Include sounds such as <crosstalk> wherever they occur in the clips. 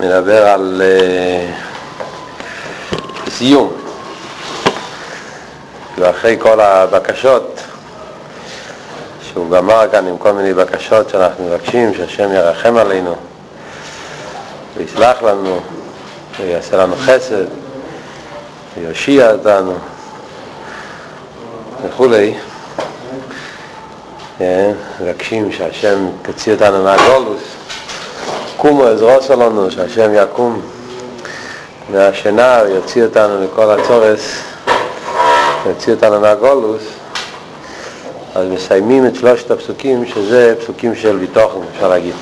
מדבר על uh, סיום. ואחרי כל הבקשות שהוא גמר כאן עם כל מיני בקשות שאנחנו מבקשים שהשם ירחם עלינו ויסלח לנו ויעשה לנו חסד ויושיע אותנו וכולי כן, מבקשים שהשם יוציא אותנו מהגולוס קומו עזרו שלנו שהשם יקום מהשינה ויוציא אותנו מכל הצורס יוציא אותנו מהגולוס אז מסיימים את שלושת הפסוקים שזה פסוקים של ביטוחן אפשר להגיד.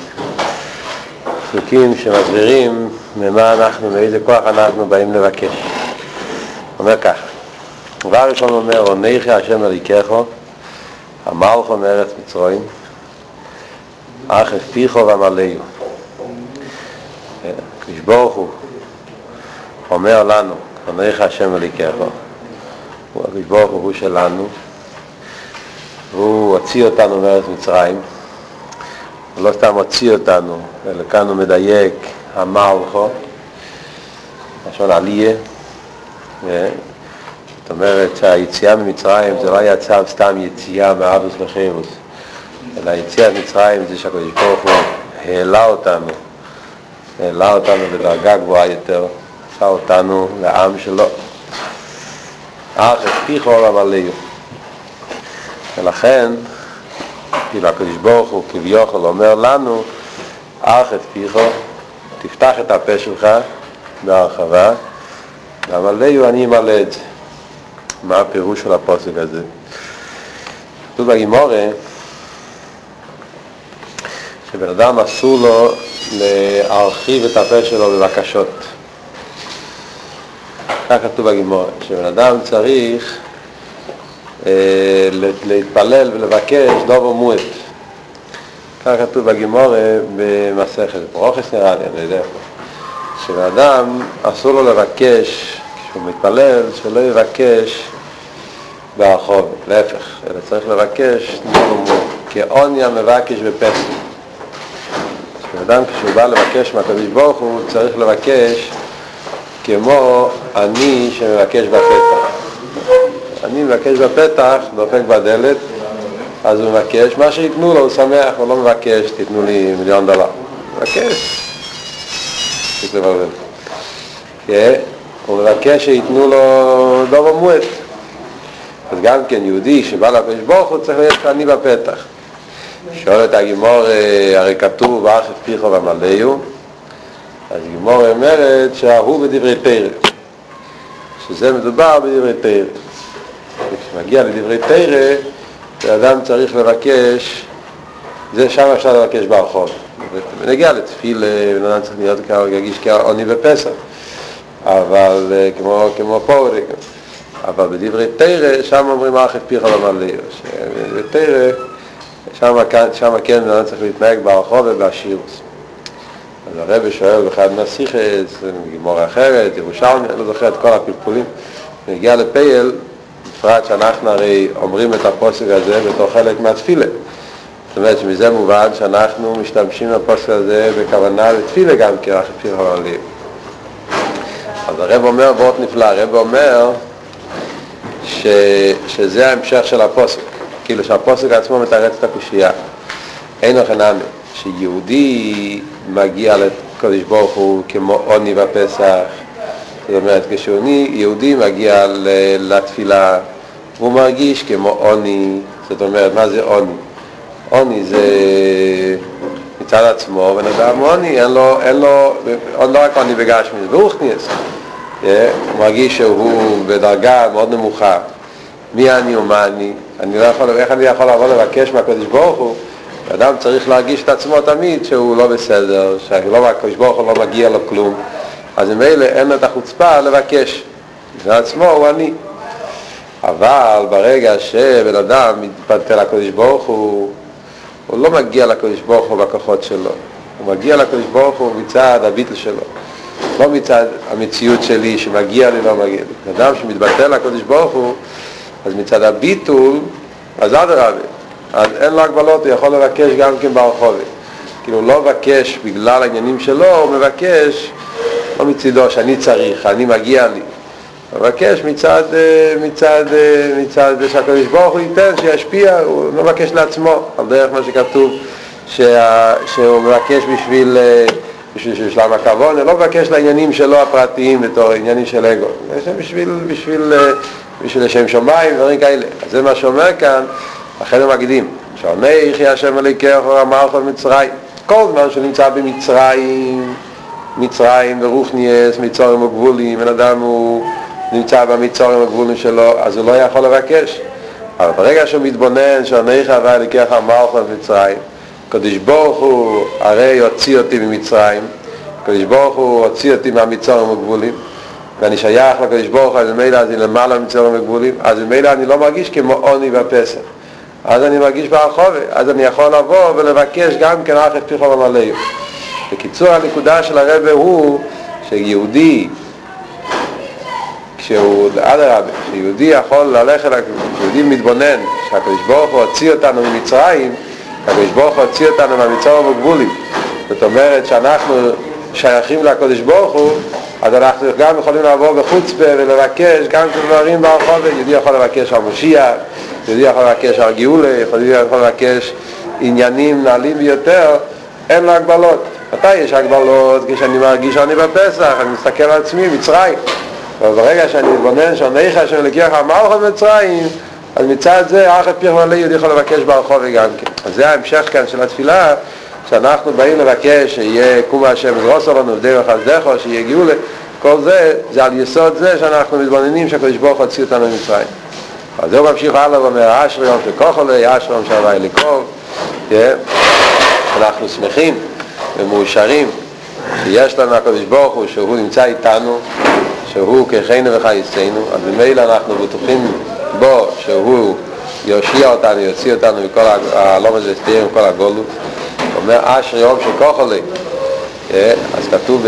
פסוקים שמסבירים ממה אנחנו, מאיזה כוח אנחנו באים לבקש. אומר כך דבר ראשון אומר עונך השם אליקךו המלכו מארץ מצרים אך הפיחו ומלאו הקדוש ברוך הוא אומר לנו עונך השם אליקךו הקדוש ברוך הוא שלנו. והוא הוציא אותנו מארץ מצרים. הוא לא סתם הוציא אותנו אלא כאן הוא מדייק המלכו לשון עליה. זאת אומרת שהיציאה ממצרים זה לא היה צו סתם יציאה מאבוס לחירוס אלא היציאה ממצרים זה שהקדוש ברוך הוא העלה אותנו העלה אותנו לדרגה גבוהה יותר עשה אותנו לעם שלו. אך הבטיחו למלאו ולכן כאילו הקדוש ברוך הוא כביכול אומר לנו אך הבטיחו תפתח את הפה שלך בהרחבה והמלאו אני אמלא את זה. מה הפירוש של הפוסק הזה? כתוב בגימורה שבן אדם אסור לו להרחיב את הפה שלו בבקשות. כך כתוב בגימורה, שבן אדם צריך אה, להתפלל ולבקש דובו מועט. כך כתוב בגימורה במסכת ברוכס נראה לי, אני יודע. שבן אדם אסור לו לבקש כשהוא מתפלל, שלא יבקש ברחוב, להפך, אלא צריך לבקש כעוניה מבקש בפסח. כשאדם כשהוא בא לבקש מהקדוש ברוך הוא צריך לבקש כמו אני שמבקש בפתח. אני מבקש בפתח, דופק בדלת, אז הוא מבקש, מה שייתנו לו הוא שמח, הוא לא מבקש, תיתנו לי מיליון דולר. מבקש. כן? הוא מבקש שייתנו לו דובר מועט. אז גם כן יהודי שבא לקדוש ברוך הוא צריך להיות עני בפתח. שואלת הגימור, הרי כתוב ואח הפיחו ומלאו, אז גימור אומרת שההוא בדברי פרק, שזה מדובר בדברי פרק. כשמגיע לדברי פרק, האדם צריך לבקש, זה שם אפשר לבקש ברחוב. ונגיע לתפילה, בן אדם צריך להיות כרגיש כעוני בפסח. אבל כמו, כמו פה, אבל בדברי תרא, שם אומרים אך את פיך למלא, שבדברי תרא, שם, שם כן לא צריך להתנהג ברחוב ובשירוס. אז הרב שואל באחד מהשיחס, גימור אחרת, ירושלמי, אני לא זוכר את כל הפלפולים, נגיע לפייל, בפרט שאנחנו הרי אומרים את הפוסק הזה בתור חלק מהתפילה. זאת אומרת שמזה מובן שאנחנו משתמשים בפוסק הזה בכוונה לתפילה גם כרח פיך למלא. אז הרב אומר וורט נפלא, הרב אומר ש, שזה ההמשך של הפוסק, כאילו שהפוסק עצמו מתרץ את הקושייה. אין לכם נמי, שיהודי מגיע לקדוש ברוך הוא כמו עוני בפסח, זאת אומרת, כשיהודי מגיע לתפילה, הוא מרגיש כמו עוני, זאת אומרת, מה זה עוני? עוני זה מצד עצמו, בן אדם עוני, אין לו, אין לו, לא רק עוני בגשמי, זה ברוכניאס. הוא מרגיש שהוא בדרגה מאוד נמוכה. מי אני ומה אני? אני לא יכול, איך אני יכול לבוא לבקש מהקדוש ברוך הוא? אדם צריך להרגיש את עצמו תמיד שהוא לא בסדר, שהקדוש ברוך הוא לא מגיע לו כלום. אז ממילא אין לו את החוצפה לבקש. בפני עצמו הוא אני. אבל ברגע שבן אדם מתפתה לקדוש ברוך הוא, הוא לא מגיע לקדוש ברוך הוא בכוחות שלו. הוא מגיע לקדוש ברוך הוא מצד הביטל שלו. לא מצד המציאות שלי שמגיע לי, לא מגיע לי. אדם שמתבטל לקדוש ברוך הוא, אז מצד הביטול, אז אדרבה, אז אין לו הגבלות, הוא יכול לבקש גם כן ברחובי. כאילו לא מבקש בגלל העניינים שלו, הוא מבקש לא מצידו שאני צריך, אני מגיע לי. הוא מבקש מצד, מצד, מצד שהקדוש ברוך הוא ייתן, שישפיע, הוא לא מבקש לעצמו, על דרך מה שכתוב, שה, שהוא מבקש בשביל, בשביל שלם הכבוד, הוא לא מבקש לעניינים שלו הפרטיים בתור עניינים של אגו, בשביל, בשביל, בשביל לשם שמיים, דברים כאלה. אז זה מה שאומר כאן, אחרי המקדים, שעונך יהיה השם אליקך ואמר לך במצרים. כל זמן שהוא נמצא במצרים, מצרים ורוחניאס, מצורים וגבולים, בן אדם הוא נמצא במצורים הגבולים שלו, אז הוא לא יכול לבקש. אבל ברגע שהוא מתבונן שעונך הווה אליקך אמר לך במצרים, קדוש ברוך הוא הרי הוציא אותי ממצרים, קדוש ברוך הוא הוציא אותי מהמצורים הגבולים, ואני שייך לקדוש ברוך הוא, אז ממילא אני למעלה מצורים הגבולים, אז ממילא אני לא מרגיש כמו עוני בפסח. אז אני מרגיש ברחובה, אז אני יכול לבוא ולבקש גם כן אחרי פיחו ומלאו. בקיצור הנקודה של הרבה הוא שיהודי, כשהוא, אדרבה, שיהודי יכול ללכת, כשיהודי מתבונן שהקדוש ברוך הוא הוציא אותנו ממצרים, הקדוש ברוך הוא הוציא אותנו מהמצרים הגבולים. זאת אומרת שאנחנו שייכים לקדוש ברוך הוא, אז אנחנו גם יכולים לעבור בחוצפה ולבקש גם דברים ברחובה, יהודי יכול לבקש על משיח, יהודי יכול לבקש על גאולה, יהודי יכול לבקש עניינים נעלים ביותר, אין לו הגבלות. מתי יש הגבלות? כשאני מרגיש שאני בפסח, אני מסתכל על עצמי, מצרים. אבל ברגע שאני מתבונן שעונך השם לקיח המלכות מצרים, אז מצד זה אחת פיר מלא יהודי יכול לבקש ברחוב גם כן. אז זה ההמשך כאן של התפילה, שאנחנו באים לבקש שיהיה קום השם וזרוסו לנו ודרך חסדךו, שיהיה גאולה, כל זה, זה על יסוד זה שאנחנו מתבוננים שהקדוש ברוך הוא הוציא אותנו ממצרים. אז זהו ממשיך הלאה ואומר, אשרי יום שכוחו אשרי יום שהווי לקרוב, אנחנו שמחים ומאושרים שיש לנו הקדוש ברוך הוא שהוא נמצא איתנו, שהוא כחיינו וחייסנו, אז ממילא אנחנו בטוחים בו שהוא יושיע אותנו, יוציא אותנו מכל הזה סתיר, מכל הגולות. אומר אשרי יום שכוחו אז כתוב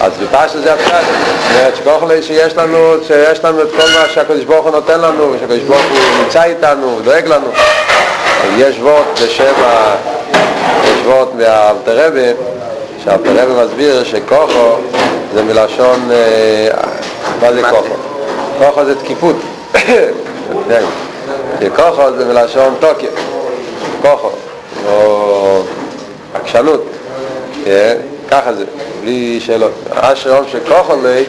אז בפשט זה הפשט, זאת אומרת שכוח לי שיש לנו, שיש לנו את כל מה שהקדוש ברוך הוא נותן לנו, שהקדוש ברוך הוא נמצא איתנו, דואג לנו. יש וורט בשם, יש וורט מהאלתרבה, שהאלתרבה מסביר שכוחו זה מלשון, מה זה כוחו? כוחו זה תקיפות. <coughs> כוחו זה מלשון תוקף, כוחו, עקשנות. ככה זה, בלי שאלות. אשר יום שכוח עלי,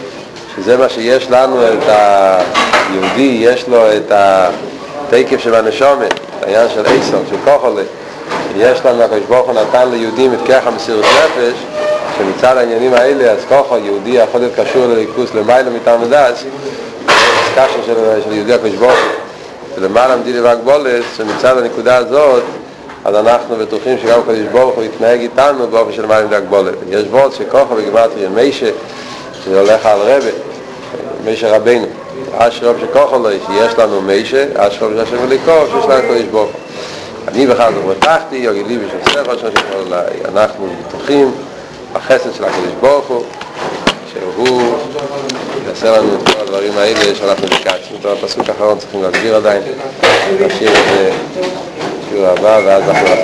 שזה מה שיש לנו, את היהודי, יש לו את התקף של הנשומת, העניין של איסון, של כוח עלי. יש לנו, הקדוש ברוך הוא נתן ליהודים את ככה מסירות נפש, שמצד העניינים האלה, אז כוח היהודי יכול להיות קשור לליכוס למעלה מטעם הדס, קשר של, של יהודי הקדוש ברוך הוא, שלמעלה מדידי והגבולת, שמצד הנקודה הזאת, אז אנחנו בטוחים שגם קדוש ברוך הוא יתנהג איתנו באופן של מים והגבולת. יש וורד שכוחו בגמטריה מיישה, שזה הולך על רבה, מיישה רבינו. אשרוב שכוחו לו, שיש לנו מיישה, אשרוב שהשם וליקוב, שיש לנו קדוש ברוך הוא. אני בכלל לא בטחתי, יוגי לי בשביל ספר שם שכל אליי. אנחנו בטוחים בחסד של הקדוש ברוך הוא, שהוא יעשה לנו את כל הדברים האלה שאנחנו ביקשנו. את הפסוק האחרון צריכים להסביר עדיין. נשאיר את זה. ciudadana, la población.